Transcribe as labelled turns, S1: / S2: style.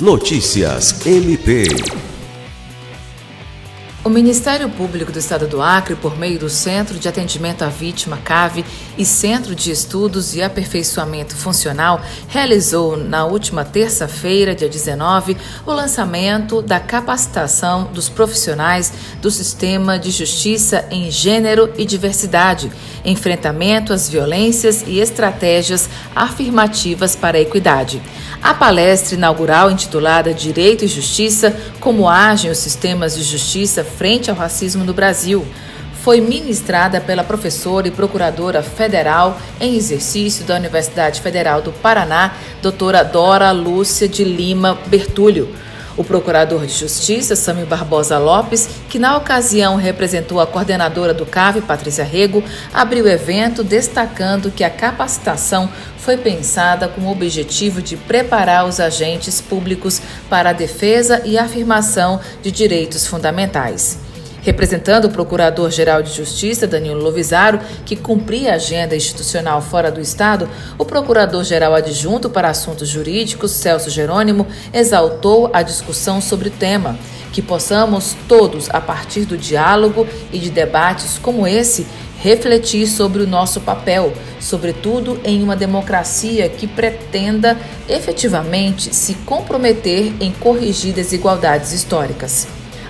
S1: Notícias MP.
S2: O Ministério Público do Estado do Acre, por meio do Centro de Atendimento à Vítima, CAVE, e Centro de Estudos e Aperfeiçoamento Funcional, realizou na última terça-feira, dia 19, o lançamento da capacitação dos profissionais do Sistema de Justiça em Gênero e Diversidade, enfrentamento às violências e estratégias afirmativas para a equidade. A palestra inaugural, intitulada Direito e Justiça: Como agem os sistemas de justiça frente ao racismo no Brasil, foi ministrada pela professora e procuradora federal em exercício da Universidade Federal do Paraná, doutora Dora Lúcia de Lima Bertulho. O procurador de Justiça, Samir Barbosa Lopes, que na ocasião representou a coordenadora do CAV, Patrícia Rego, abriu o evento destacando que a capacitação foi pensada com o objetivo de preparar os agentes públicos para a defesa e afirmação de direitos fundamentais. Representando o Procurador-Geral de Justiça, Danilo Lovisaro, que cumpria a agenda institucional fora do Estado, o Procurador-Geral Adjunto para Assuntos Jurídicos, Celso Jerônimo, exaltou a discussão sobre o tema. Que possamos todos, a partir do diálogo e de debates como esse, refletir sobre o nosso papel, sobretudo em uma democracia que pretenda efetivamente se comprometer em corrigir desigualdades históricas.